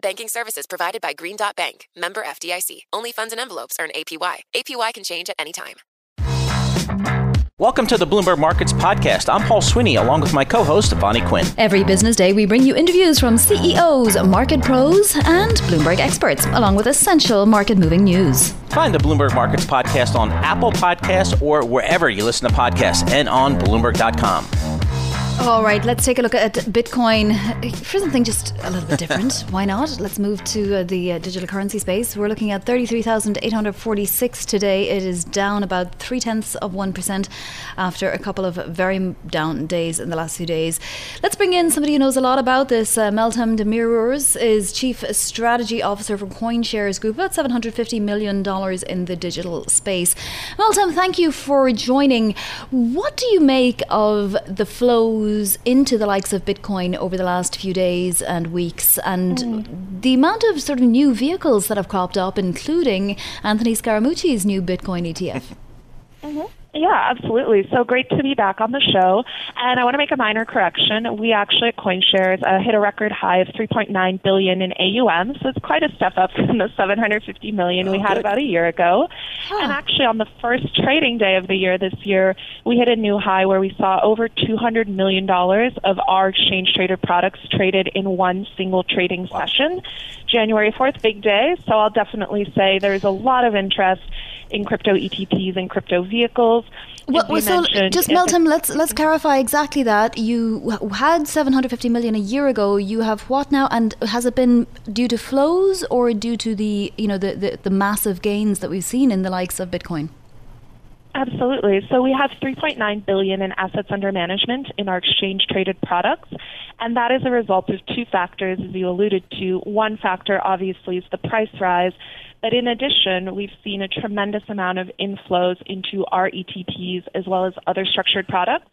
Banking services provided by Green Dot Bank, member FDIC. Only funds and envelopes earn APY. APY can change at any time. Welcome to the Bloomberg Markets Podcast. I'm Paul Sweeney, along with my co host, Vonnie Quinn. Every business day, we bring you interviews from CEOs, market pros, and Bloomberg experts, along with essential market moving news. Find the Bloomberg Markets Podcast on Apple Podcasts or wherever you listen to podcasts and on Bloomberg.com. All right, let's take a look at Bitcoin for something just a little bit different. Why not? Let's move to uh, the uh, digital currency space. We're looking at 33,846 today. It is down about three tenths of 1% after a couple of very down days in the last few days. Let's bring in somebody who knows a lot about this. Uh, Meltem Demirors is Chief Strategy Officer for CoinShares Group, about $750 million in the digital space. Meltem, thank you for joining. What do you make of the flows? Into the likes of Bitcoin over the last few days and weeks, and mm. the amount of sort of new vehicles that have cropped up, including Anthony Scaramucci's new Bitcoin ETF. Mm-hmm. Yeah, absolutely. So great to be back on the show. And I want to make a minor correction. We actually at CoinShares uh, hit a record high of 3.9 billion in AUM. So it's quite a step up from the 750 million oh, we had good. about a year ago. Huh. And actually, on the first trading day of the year this year, we hit a new high where we saw over 200 million dollars of our exchange traded products traded in one single trading wow. session. January 4th, big day. So I'll definitely say there's a lot of interest in crypto ETPs and crypto vehicles. Well, so just Meltem, let's let's clarify exactly that. You had 750 million a year ago. You have what now? And has it been due to flows or due to the you know the, the, the massive gains that we've seen in the likes of Bitcoin? Absolutely. So we have 3.9 billion in assets under management in our exchange traded products, and that is a result of two factors as you alluded to. One factor obviously is the price rise, but in addition, we've seen a tremendous amount of inflows into our ETPs as well as other structured products.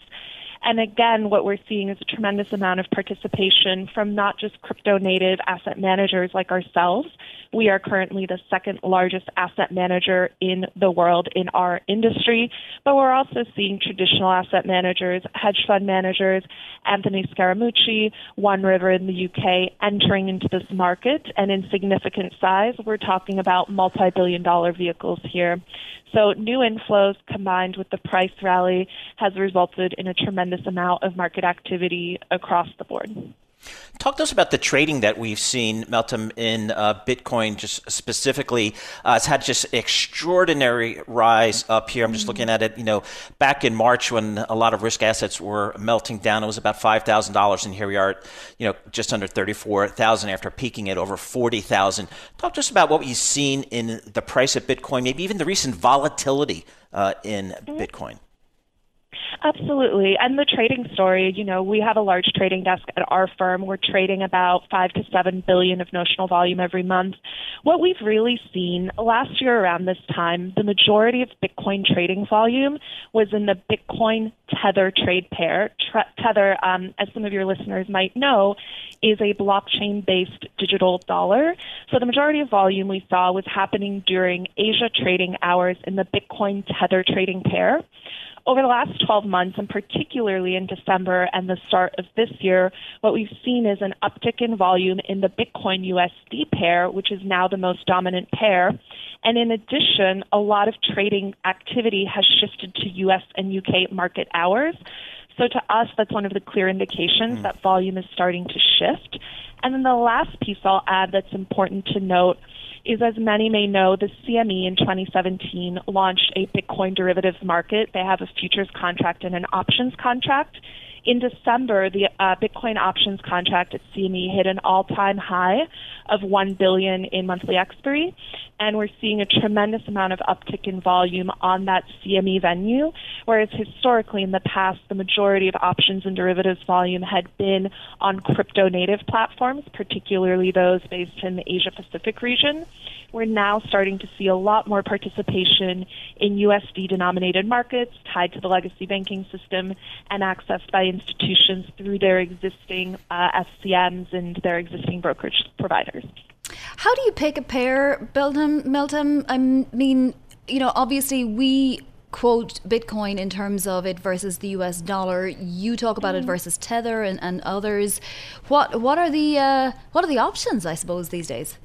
And again, what we're seeing is a tremendous amount of participation from not just crypto native asset managers like ourselves. We are currently the second largest asset manager in the world in our industry, but we're also seeing traditional asset managers, hedge fund managers, Anthony Scaramucci, One River in the UK entering into this market and in significant size. We're talking about multi billion dollar vehicles here. So new inflows combined with the price rally has resulted in a tremendous amount of market activity across the board. Talk to us about the trading that we've seen, Meltem, in uh, Bitcoin just specifically. Uh, it's had just extraordinary rise up here. I'm just looking at it. You know, back in March when a lot of risk assets were melting down, it was about five thousand dollars, and here we are, at, you know, just under thirty-four thousand after peaking at over forty thousand. Talk to us about what you've seen in the price of Bitcoin, maybe even the recent volatility uh, in Bitcoin. Absolutely. And the trading story, you know, we have a large trading desk at our firm. We're trading about five to seven billion of notional volume every month. What we've really seen last year around this time, the majority of Bitcoin trading volume was in the Bitcoin Tether trade pair. Tether, um, as some of your listeners might know, is a blockchain based digital dollar. So the majority of volume we saw was happening during Asia trading hours in the Bitcoin Tether trading pair. Over the last 12 months, and particularly in December and the start of this year, what we've seen is an uptick in volume in the Bitcoin USD pair, which is now the most dominant pair. And in addition, a lot of trading activity has shifted to US and UK market hours. So to us, that's one of the clear indications mm. that volume is starting to shift. And then the last piece I'll add that's important to note is as many may know, the CME in 2017 launched a Bitcoin derivatives market. They have a futures contract and an options contract. In December, the uh, Bitcoin options contract at CME hit an all-time high of 1 billion in monthly expiry, and we're seeing a tremendous amount of uptick in volume on that CME venue, whereas historically in the past, the majority of options and derivatives volume had been on crypto native platforms, particularly those based in the Asia Pacific region we're now starting to see a lot more participation in USD denominated markets tied to the legacy banking system and accessed by institutions through their existing uh, and their existing brokerage providers. How do you pick a pair, Beltham, Meltem? I mean, you know, obviously we quote Bitcoin in terms of it versus the US dollar. You talk about mm. it versus Tether and, and others. What what are the uh, what are the options, I suppose, these days?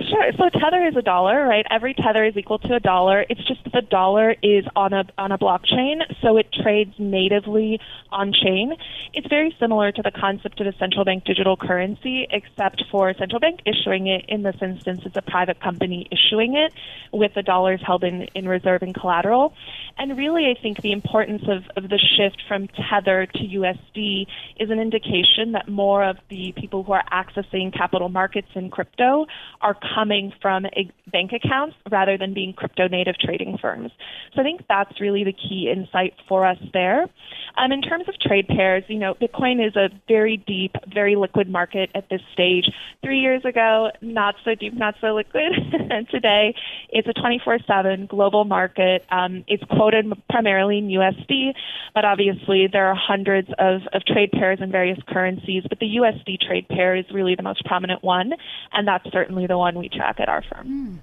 Sure. So tether is a dollar, right? Every tether is equal to a dollar. It's just that the dollar is on a on a blockchain, so it trades natively on chain. It's very similar to the concept of a central bank digital currency, except for central bank issuing it. In this instance, it's a private company issuing it with the dollars held in, in reserve and collateral. And really, I think the importance of, of the shift from tether to USD is an indication that more of the people who are accessing capital markets in crypto are coming from bank accounts rather than being crypto native trading firms. So I think that's really the key insight for us there. Um, in terms of trade pairs, you know, Bitcoin is a very deep, very liquid market at this stage. Three years ago, not so deep, not so liquid. and today, it's a 24/7 global market. Um, it's quoted primarily in USD, but obviously there are hundreds of, of trade pairs in various currencies. But the USD trade pair is really the most prominent one, and that's certainly the one we track at our firm. Mm.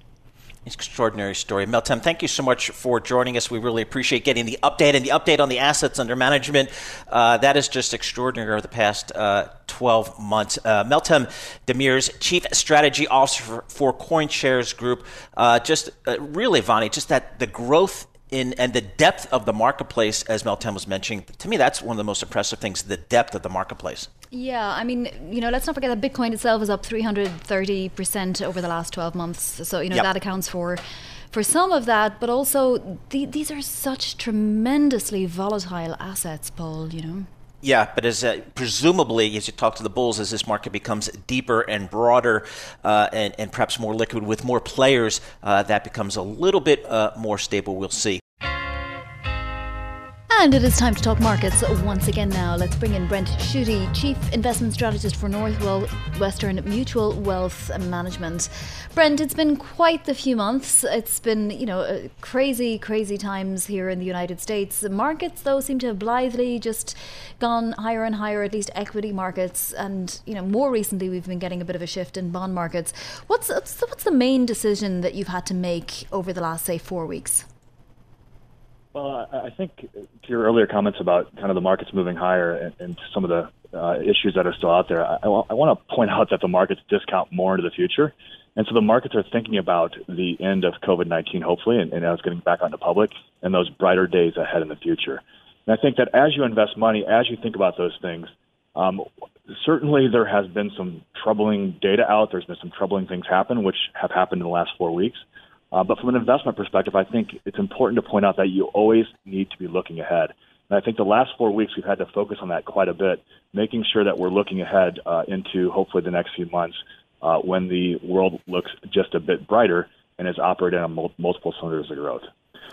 Extraordinary story. Meltem, thank you so much for joining us. We really appreciate getting the update and the update on the assets under management. Uh, that is just extraordinary over the past uh, 12 months. Uh, Meltem Demirors Chief Strategy Officer for, for CoinShares Group. Uh, just uh, really, Vonnie, just that the growth in and the depth of the marketplace, as Meltem was mentioning, to me, that's one of the most impressive things the depth of the marketplace. Yeah, I mean, you know, let's not forget that Bitcoin itself is up 330% over the last 12 months. So, you know, yep. that accounts for for some of that, but also the, these are such tremendously volatile assets, Paul, you know. Yeah, but as uh, presumably, as you talk to the bulls, as this market becomes deeper and broader, uh, and, and, perhaps more liquid with more players, uh, that becomes a little bit uh, more stable. We'll see. And it is time to talk markets once again now. Let's bring in Brent Schutte, Chief Investment Strategist for Northwestern Mutual Wealth Management. Brent, it's been quite the few months. It's been, you know, uh, crazy, crazy times here in the United States. markets, though, seem to have blithely just gone higher and higher, at least equity markets. And, you know, more recently, we've been getting a bit of a shift in bond markets. What's, what's the main decision that you've had to make over the last, say, four weeks? Well, I think to your earlier comments about kind of the markets moving higher and, and some of the uh, issues that are still out there, I, I want to point out that the markets discount more into the future. And so the markets are thinking about the end of COVID 19, hopefully, and, and as getting back onto public and those brighter days ahead in the future. And I think that as you invest money, as you think about those things, um, certainly there has been some troubling data out. There's been some troubling things happen, which have happened in the last four weeks. Uh, but from an investment perspective, I think it's important to point out that you always need to be looking ahead. And I think the last four weeks we've had to focus on that quite a bit, making sure that we're looking ahead uh, into hopefully the next few months uh, when the world looks just a bit brighter and is operating on mul- multiple cylinders of growth.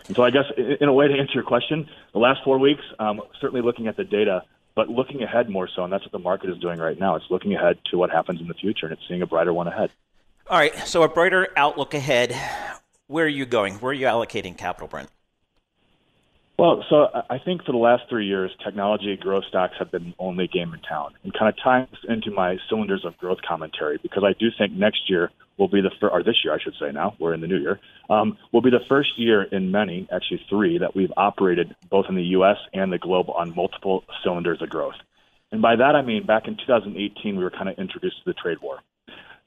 And so I guess in a way to answer your question, the last four weeks, um, certainly looking at the data, but looking ahead more so, and that's what the market is doing right now. It's looking ahead to what happens in the future, and it's seeing a brighter one ahead. All right, so a brighter outlook ahead where are you going? Where are you allocating capital, Brent? Well, so I think for the last three years, technology growth stocks have been the only game in town, and kind of ties into my cylinders of growth commentary because I do think next year will be the first, or this year I should say. Now we're in the new year. Um, will be the first year in many, actually three, that we've operated both in the U.S. and the globe on multiple cylinders of growth. And by that I mean back in 2018 we were kind of introduced to the trade war.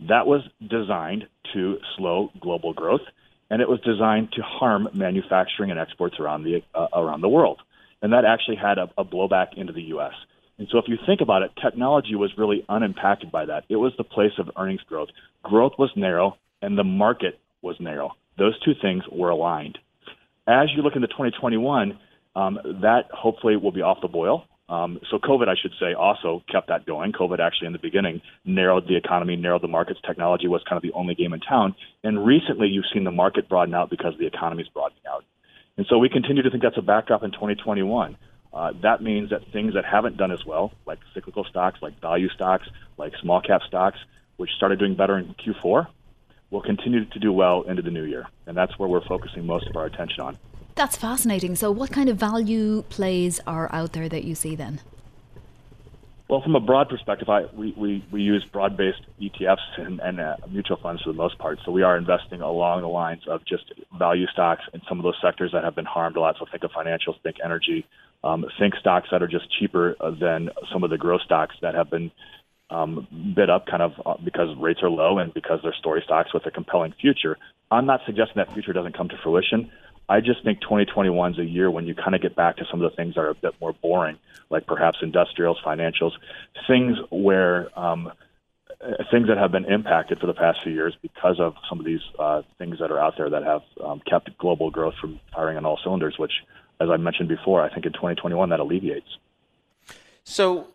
That was designed to slow global growth and it was designed to harm manufacturing and exports around the uh, around the world. and that actually had a, a blowback into the U.S. And so if you think about it, technology was really unimpacted by that. It was the place of earnings growth. Growth was narrow, and the market was narrow. Those two things were aligned. As you look into 2021, um, that hopefully will be off the boil. Um, so COVID, I should say, also kept that going. COVID actually in the beginning narrowed the economy, narrowed the markets. Technology was kind of the only game in town. And recently you've seen the market broaden out because the economy is broadening out. And so we continue to think that's a backdrop in 2021. Uh, that means that things that haven't done as well, like cyclical stocks, like value stocks, like small cap stocks, which started doing better in Q4, will continue to do well into the new year. And that's where we're focusing most of our attention on. That's fascinating. So, what kind of value plays are out there that you see then? Well, from a broad perspective, I, we, we, we use broad based ETFs and, and uh, mutual funds for the most part. So we are investing along the lines of just value stocks in some of those sectors that have been harmed a lot. So think of financials, think energy, um, think stocks that are just cheaper than some of the growth stocks that have been um, bid up kind of uh, because rates are low and because they're story stocks with a compelling future. I'm not suggesting that future doesn't come to fruition. I just think 2021 is a year when you kind of get back to some of the things that are a bit more boring, like perhaps industrials, financials, things where um, things that have been impacted for the past few years because of some of these uh, things that are out there that have um, kept global growth from firing on all cylinders, which, as I mentioned before, I think in 2021 that alleviates. So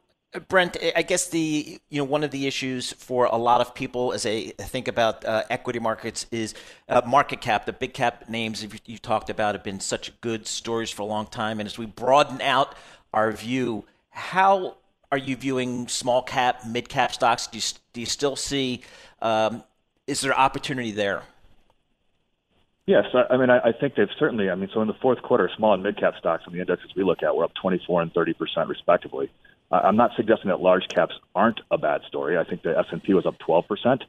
Brent, I guess the you know one of the issues for a lot of people as they think about uh, equity markets is uh, market cap. The big cap names you, talked about have been such good stories for a long time, and as we broaden out our view, how are you viewing small cap, mid cap stocks? Do you, do you still see? Um, is there opportunity there? Yes, I, mean I, I think they've certainly. I mean, so in the fourth quarter, small and mid cap stocks on the indexes we look at were up 24 and 30 percent respectively. I'm not suggesting that large caps aren't a bad story. I think the S&P was up 12%.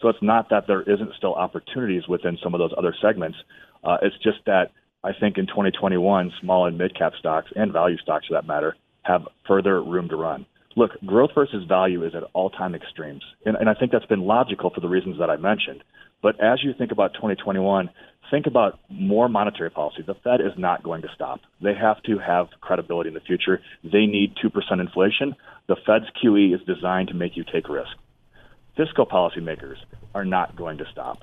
So it's not that there isn't still opportunities within some of those other segments. Uh, it's just that I think in 2021, small and mid cap stocks and value stocks, for that matter, have further room to run. Look, growth versus value is at all time extremes. And, and I think that's been logical for the reasons that I mentioned. But as you think about 2021, think about more monetary policy. The Fed is not going to stop. They have to have credibility in the future. They need 2% inflation. The Fed's QE is designed to make you take risk. Fiscal policymakers are not going to stop.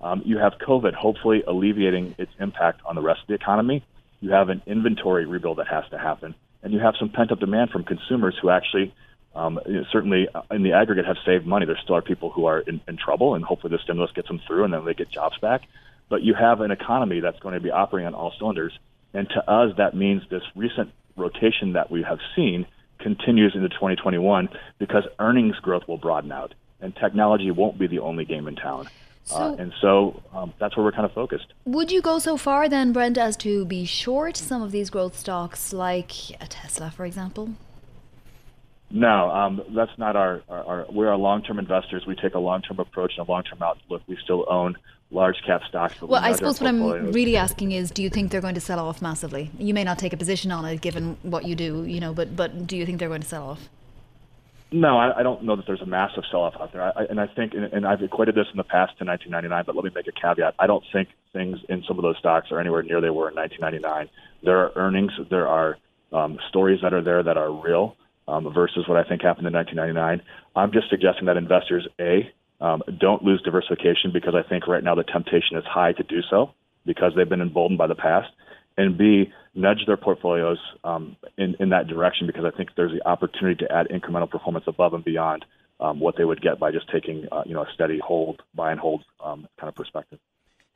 Um, you have COVID hopefully alleviating its impact on the rest of the economy. You have an inventory rebuild that has to happen. And you have some pent up demand from consumers who actually um, certainly uh, in the aggregate have saved money. There still are people who are in, in trouble, and hopefully the stimulus gets them through, and then they get jobs back. But you have an economy that's going to be operating on all cylinders, and to us that means this recent rotation that we have seen continues into 2021 because earnings growth will broaden out, and technology won't be the only game in town. Uh, so, uh, and so um, that's where we're kind of focused. Would you go so far then, Brent, as to be short some of these growth stocks, like a Tesla, for example? No, um, that's not our, our, our we're our long-term investors. We take a long-term approach and a long-term outlook. We still own large cap stocks. well, I suppose what I'm really asking is, do you think they're going to sell off massively? You may not take a position on it given what you do, you know, but but do you think they're going to sell off? No, I, I don't know that there's a massive sell-off out there. I, and I think, and, and I've equated this in the past to 1999, but let me make a caveat. I don't think things in some of those stocks are anywhere near they were in 1999. There are earnings, there are um, stories that are there that are real um, versus what I think happened in 1999. I'm just suggesting that investors, A, um, don't lose diversification because I think right now the temptation is high to do so because they've been emboldened by the past. And B, nudge their portfolios um, in, in that direction because I think there's the opportunity to add incremental performance above and beyond um, what they would get by just taking uh, you know a steady hold, buy and hold um, kind of perspective.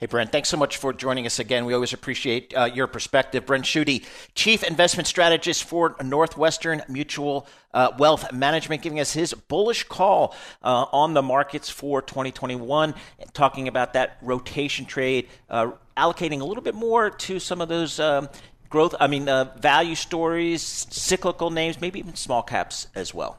Hey, Brent, thanks so much for joining us again. We always appreciate uh, your perspective. Brent Schutte, Chief Investment Strategist for Northwestern Mutual uh, Wealth Management, giving us his bullish call uh, on the markets for 2021, talking about that rotation trade, uh, allocating a little bit more to some of those um, growth, I mean, uh, value stories, cyclical names, maybe even small caps as well.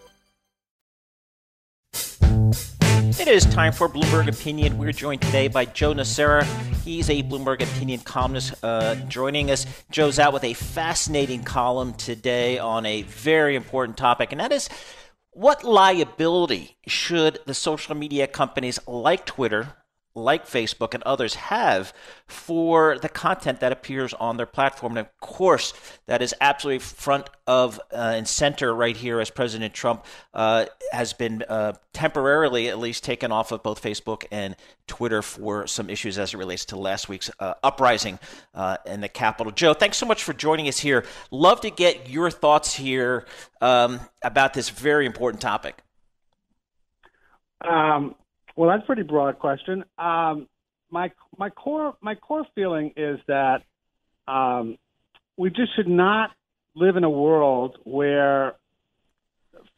It is time for Bloomberg Opinion. We're joined today by Joe Nocera. He's a Bloomberg Opinion columnist uh, joining us. Joe's out with a fascinating column today on a very important topic, and that is what liability should the social media companies like Twitter, like Facebook and others have for the content that appears on their platform. And of course, that is absolutely front of uh, and center right here as President Trump uh, has been uh, temporarily, at least, taken off of both Facebook and Twitter for some issues as it relates to last week's uh, uprising uh, in the Capitol. Joe, thanks so much for joining us here. Love to get your thoughts here um, about this very important topic. Um, well, that's a pretty broad question. Um, my my core my core feeling is that um, we just should not live in a world where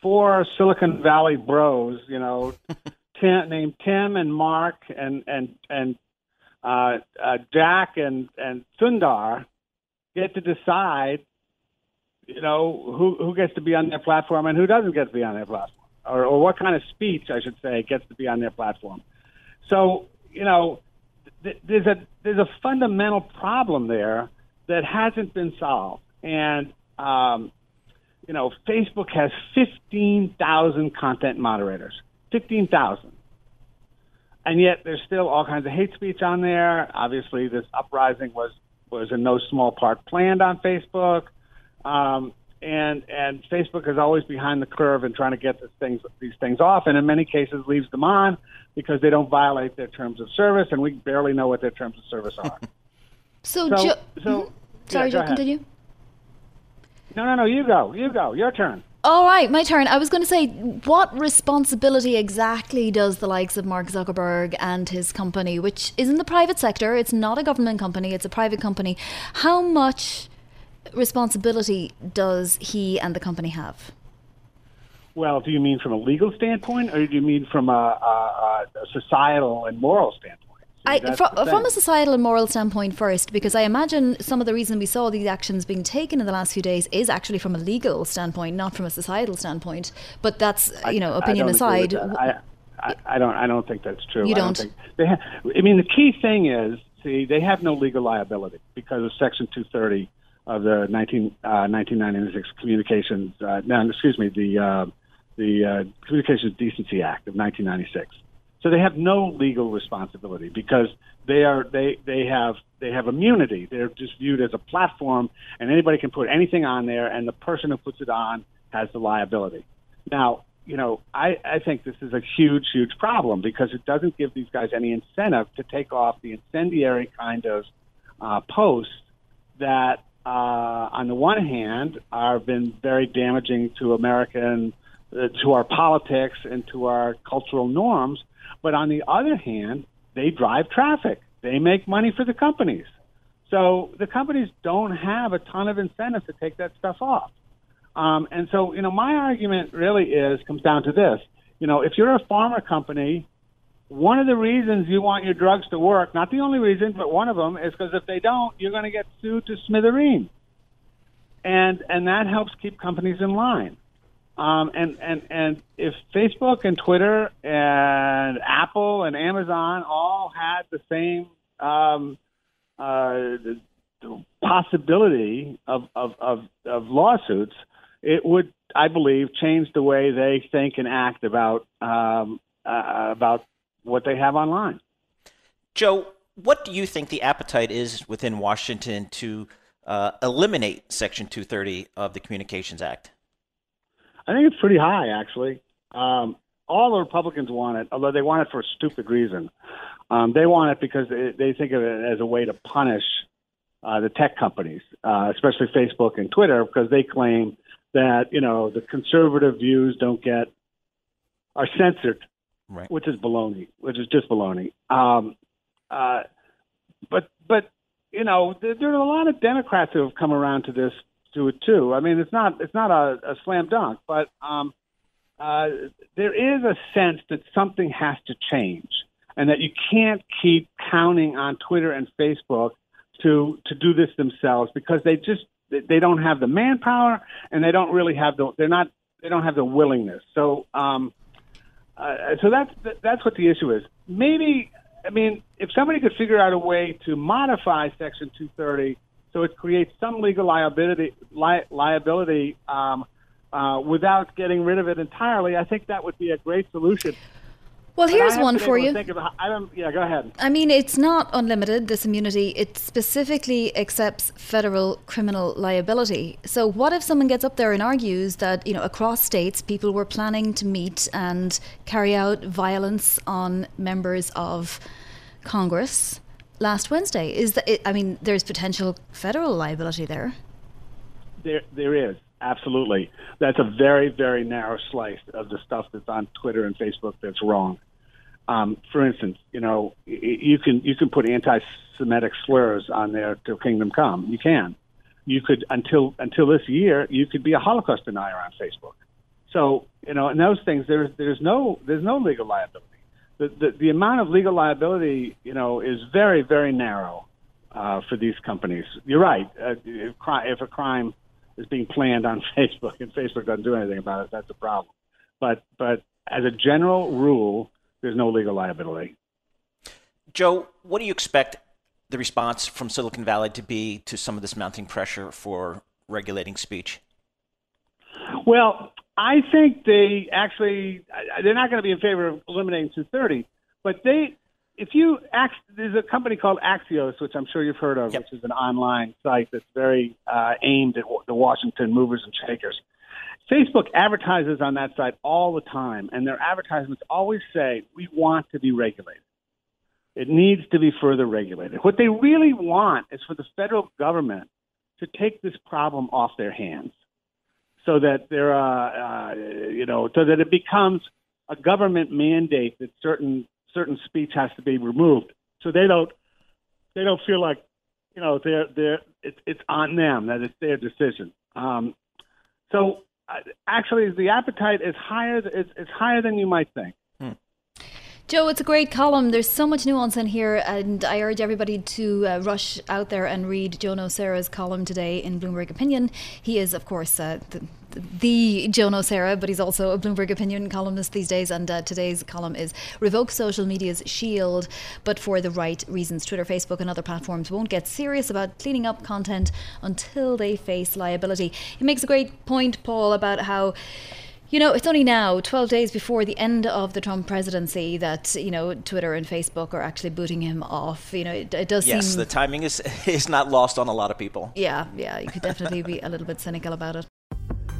four Silicon Valley bros, you know, Tim, named Tim and Mark and and and uh, uh, Jack and and Sundar, get to decide, you know, who who gets to be on their platform and who doesn't get to be on their platform or, or what kind of speech, I should say, gets to be on their platform. So, you know, th- there's a there's a fundamental problem there that hasn't been solved, and um, you know, Facebook has 15,000 content moderators, 15,000. And yet there's still all kinds of hate speech on there. Obviously, this uprising was was in no small part planned on Facebook. Um, and and Facebook is always behind the curve in trying to get these things these things off, and in many cases leaves them on because they don't violate their terms of service, and we barely know what their terms of service are. so, so, jo- so mm-hmm. sorry, yeah, Joe, continue. No, no, no. You go. You go. Your turn. All right, my turn. I was going to say, what responsibility exactly does the likes of Mark Zuckerberg and his company, which is in the private sector, it's not a government company, it's a private company, how much responsibility does he and the company have? Well, do you mean from a legal standpoint, or do you mean from a, a, a societal and moral standpoint? I, from, from, a societal and moral standpoint first, because I imagine some of the reason we saw these actions being taken in the last few days is actually from a legal standpoint, not from a societal standpoint. But that's you know, opinion aside. I, I, don't. I don't think that's true. You don't. I, don't they I mean, the key thing is, see, they have no legal liability because of Section 230 of the 19, uh, 1996 Communications. Uh, no, excuse me, the uh, the uh, Communications Decency Act of 1996. So they have no legal responsibility because they are they they have they have immunity. They're just viewed as a platform, and anybody can put anything on there, and the person who puts it on has the liability. Now, you know, I, I think this is a huge, huge problem because it doesn't give these guys any incentive to take off the incendiary kind of uh, posts that, uh, on the one hand, have been very damaging to American, uh, to our politics and to our cultural norms. But on the other hand, they drive traffic. They make money for the companies. So the companies don't have a ton of incentive to take that stuff off. Um, and so, you know, my argument really is comes down to this. You know, if you're a pharma company, one of the reasons you want your drugs to work, not the only reason, but one of them is because if they don't, you're going to get sued to smithereens. And and that helps keep companies in line. Um, and, and, and if Facebook and Twitter and Apple and Amazon all had the same um, uh, the possibility of, of, of, of lawsuits, it would, I believe, change the way they think and act about um, uh, about what they have online. Joe, what do you think the appetite is within Washington to uh, eliminate Section 230 of the Communications Act? I think it's pretty high, actually. Um, all the Republicans want it, although they want it for a stupid reason. Um, they want it because they, they think of it as a way to punish uh, the tech companies, uh, especially Facebook and Twitter, because they claim that you know the conservative views don't get are censored, Right. which is baloney, which is just baloney. Um, uh, but but you know, there, there are a lot of Democrats who have come around to this to it too. I mean, it's not it's not a, a slam dunk, but um, uh, there is a sense that something has to change, and that you can't keep counting on Twitter and Facebook to to do this themselves because they just they- don't have the manpower and they don't really have the they're not they don't have the willingness. So um, uh, so that's that's what the issue is. Maybe I mean if somebody could figure out a way to modify Section 230 so it creates some legal liability li- liability um, uh, without getting rid of it entirely, I think that would be a great solution. Well, But here's one for you. think of I don't, yeah, go ahead. I mean, it's not unlimited, this immunity. It specifically accepts federal criminal liability. So, what if someone gets up there and argues that, you know, across states, people were planning to meet and carry out violence on members of Congress last Wednesday? Is that, I mean, there's potential federal liability there. There, there is absolutely. That's a very, very narrow slice of the stuff that's on Twitter and Facebook that's wrong. Um, for instance, you know, you can you can put anti-Semitic slurs on there to Kingdom Come. You can. You could until until this year, you could be a Holocaust denier on Facebook. So you know, and those things there's there's no there's no legal liability. The the, the amount of legal liability, you know, is very very narrow uh, for these companies. You're right. Uh, if, if a crime is being planned on Facebook and Facebook doesn't do anything about it, that's a problem. But but as a general rule, there's no legal liability. Joe, what do you expect the response from Silicon Valley to be to some of this mounting pressure for regulating speech? Well, I think they actually they're not going to be in favor of eliminating 230, but they if you there's a company called Axios, which I'm sure you've heard of, Yep. which is an online site that's very uh, aimed at the Washington movers and shakers. Facebook advertises on that site all the time, and their advertisements always say, "We want to be regulated." It needs to be further regulated. What they really want is for the federal government to take this problem off their hands so that there are, uh, you know, so that it becomes a government mandate that certain certain speech has to be removed. So they don't they don't feel like, you know, they're they're it's it's on them that it's their decision. Um, so actually, the appetite is higher. It's, it's higher than you might think. Joe, it's a great column. There's so much nuance in here, and I urge everybody to uh, rush out there and read Joe Nocera's column today in Bloomberg Opinion. He is, of course, uh, the, the Joe Nocera, but he's also a Bloomberg Opinion columnist these days. And uh, today's column is Revoke Social Media's Shield, but for the right reasons. Twitter, Facebook, and other platforms won't get serious about cleaning up content until they face liability. He makes a great point, Paul, about how. You know, it's only now, 12 days before the end of the Trump presidency, that, you know, Twitter and Facebook are actually booting him off. You know, it, it does Yes, seem. the timing is is not lost on a lot of people. yeah, yeah, you could definitely be a little bit cynical about it.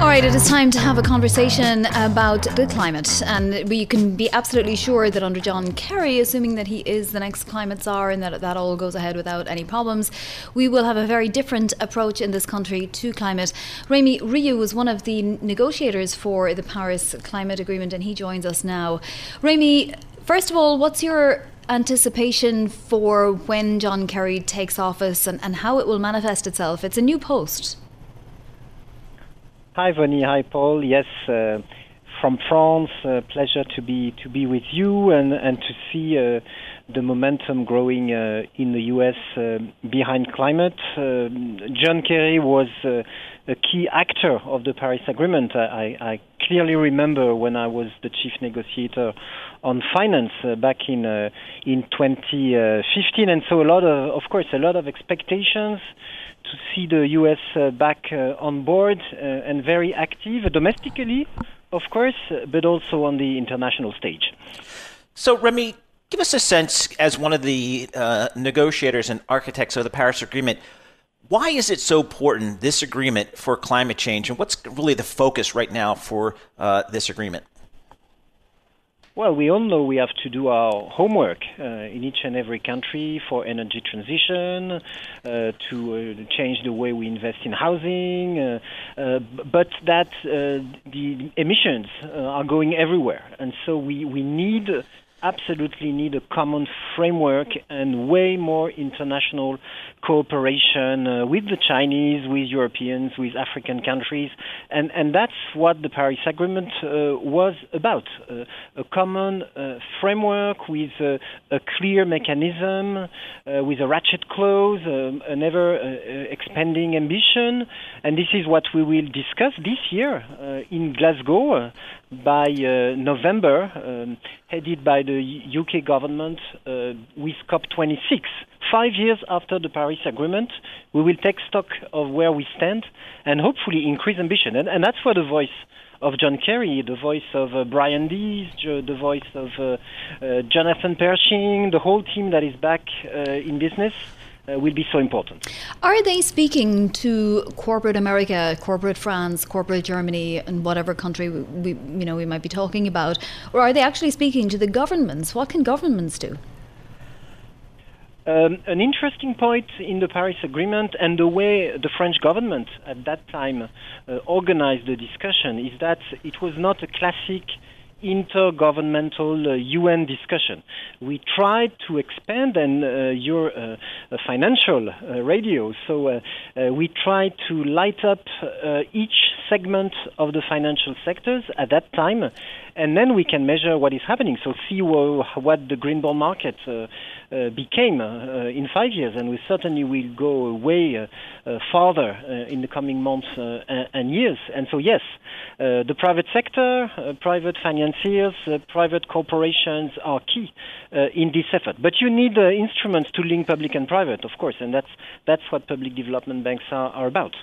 All right, it is time to have a conversation about the climate. And we can be absolutely sure that under John Kerry, assuming that he is the next climate czar and that that all goes ahead without any problems, we will have a very different approach in this country to climate. Remy Rioux was one of the negotiators for the Paris Climate Agreement, and he joins us now. Remy, first of all, what's your anticipation for when John Kerry takes office and, and how it will manifest itself? It's a new post. Hi, Vonnie. Hi, Paul. Yes, uh, from France. Uh, pleasure to be to be with you and and to see uh, the momentum growing uh, in the U.S. Uh, behind climate. Um John Kerry was uh, a key actor of the Paris Agreement. I, I clearly remember when I was the chief negotiator on finance uh, back in uh, in 2015, and so a lot of, of course, a lot of expectations to see the U.S. Uh, back uh, on board uh, and very active domestically, of course, but also on the international stage. So, Remy, give us a sense as one of the uh, negotiators and architects of the Paris Agreement. Why is it so important, this agreement, for climate change? And what's really the focus right now for uh, this agreement? Well, we all know we have to do our homework uh, in each and every country for energy transition, uh, to uh, change the way we invest in housing, uh, uh, but that uh, the emissions are going everywhere. And so we, we need absolutely need a common framework and way more international cooperation uh, with the Chinese, with Europeans, with African countries, and and that's what the Paris Agreement uh, was about: uh, a common uh, framework with a clear mechanism, uh, with a ratchet clause, um, an ever uh, expanding ambition, and this is what we will discuss this year in Glasgow by November, um, headed by the UK government with COP26 five years after the Paris Agreement, we will take stock of where we stand and hopefully increase ambition. And, and that's where the voice of John Kerry, the voice of uh, Brian Deese, the voice of uh, uh, Jonathan Pershing, the whole team that is back uh, in business. Uh, will be so important. Are they speaking to corporate America, corporate France, corporate Germany, and whatever country we, we, you know we might be talking about, or are they actually speaking to the governments? What can governments do? Um, an interesting point in the Paris Agreement and the way the French government at that time uh, organized the discussion is that it was not a classic intergovernmental uh, UN discussion. We tried to expand and uh, your uh, financial uh, radio, so uh, uh, we tried to light up each segment of the financial sectors at that time, and then we can measure what is happening. So see what the green bond market uh, uh, became uh, in five years, and we certainly will go way farther in the coming months and years. And so yes, the private sector, private financiers, uh, private corporations are key uh, in this effort. But you need uh, instruments to link public and private, of course, and that's that's what public development banks are, are about.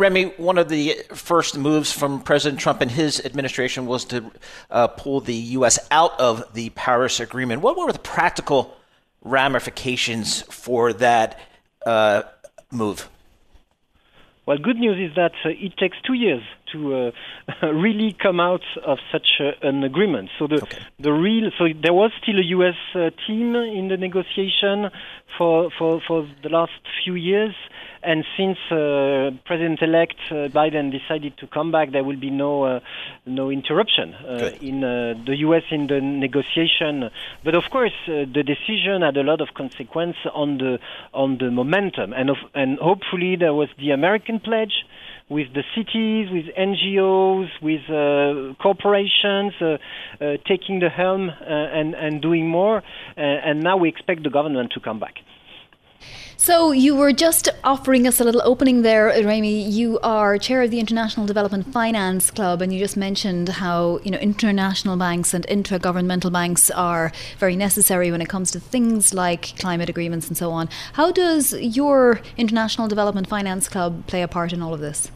Remy, one of the first moves from President Trump and his administration was to uh, pull the U.S. out of the Paris Agreement. What were the practical ramifications for that uh, move? Well, good news is that uh, it takes two years to uh, really come out of such an agreement. So the okay. the real so there was still a U.S. Uh, team in the negotiation for for for the last few years, and since uh, President-elect uh, Biden decided to come back, there will be no uh, no interruption in the U.S. in the negotiation. But of course, the decision had a lot of consequence on the on the momentum, and of, and hopefully there was the American pledge with the cities, with NGOs, with uh, corporations uh, uh, taking the helm uh, and, and doing more. Uh, and now we expect the government to come back. So you were just offering us a little opening there, Remy. You are chair of the International Development Finance Club, and you just mentioned how you know international banks and intergovernmental banks are very necessary when it comes to things like climate agreements and so on. How does your International Development Finance Club play a part in all of this?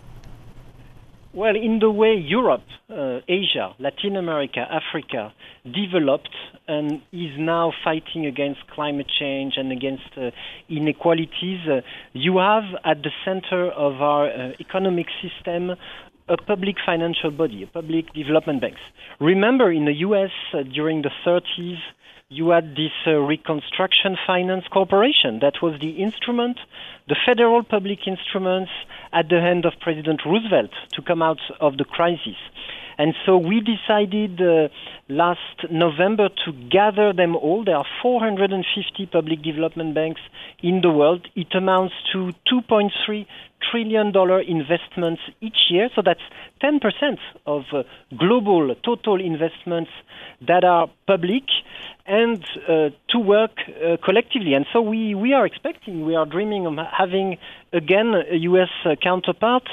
Well, in the way Europe, uh, Asia, Latin America, Africa developed and is now fighting against climate change and against uh, inequalities, uh, you have at the center of our uh, economic system a public financial body, a public development banks. Remember, in the U.S. Uh, during the 30s, you had this uh, Reconstruction Finance Corporation. That was the instrument, the federal public instruments at the hand of President Roosevelt to come out of the crisis. And so we decided uh, last November to gather them all. There are 450 public development banks in the world. It amounts to 2.3 trillion dollar investments each year. So that's 10% of uh, global total investments that are public and uh, to work uh, collectively. And so we, we are expecting, we are dreaming of having again a U.S. Uh, counterpart,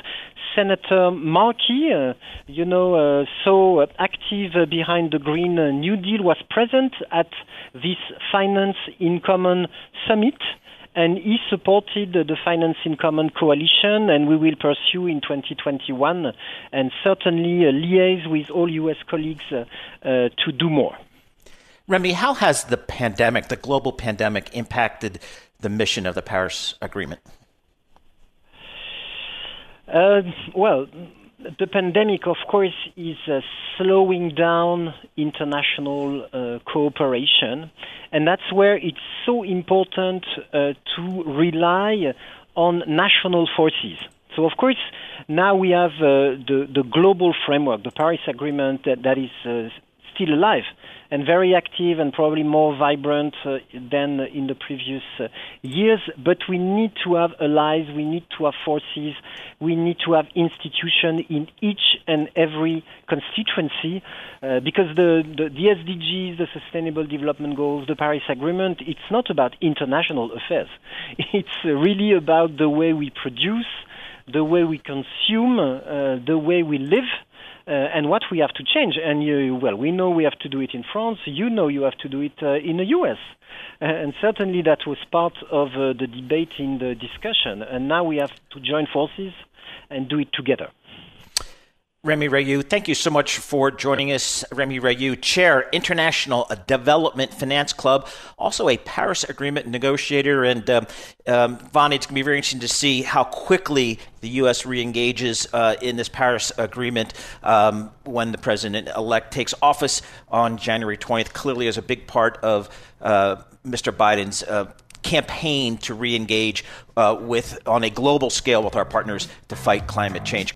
Senator Markey, uh, you know, uh, so active behind the Green New Deal, was present at this Finance in Common summit and he supported the Finance in Common coalition, and we will pursue in 2021 and certainly uh, liaise with all U.S. colleagues uh, uh, to do more. Remy, how has the pandemic, the global pandemic, impacted the mission of the Paris Agreement? Uh, well, the pandemic, of course, is uh, slowing down international uh, cooperation, and that's where it's so important uh, to rely on national forces. So, of course, now we have uh, the, the global framework, the Paris Agreement, that, that is uh, still alive and very active and probably more vibrant uh, than in the previous uh, years. But we need to have allies, we need to have forces, we need to have institutions in each and every constituency uh, because the, the, the SDGs, the Sustainable Development Goals, the Paris Agreement, it's not about international affairs. It's really about the way we produce, the way we consume, uh, the way we live and what we have to change. And you, well, we know we have to do it in France. You know you have to do it uh, in the U.S. Uh, and certainly that was part of uh, the debate in the discussion. And now we have to join forces and do it together. Remy Rioux, thank you so much for joining us. Remy Rioux, Chair, International Development Finance Club, also a Paris Agreement negotiator. And um, um, it's going to be very interesting to see how quickly the U.S. reengages uh, in this Paris Agreement um, when the president elect takes office on January 20th. Clearly, is a big part of uh, Mr. Biden's uh, campaign to reengage uh, with on a global scale with our partners to fight climate change.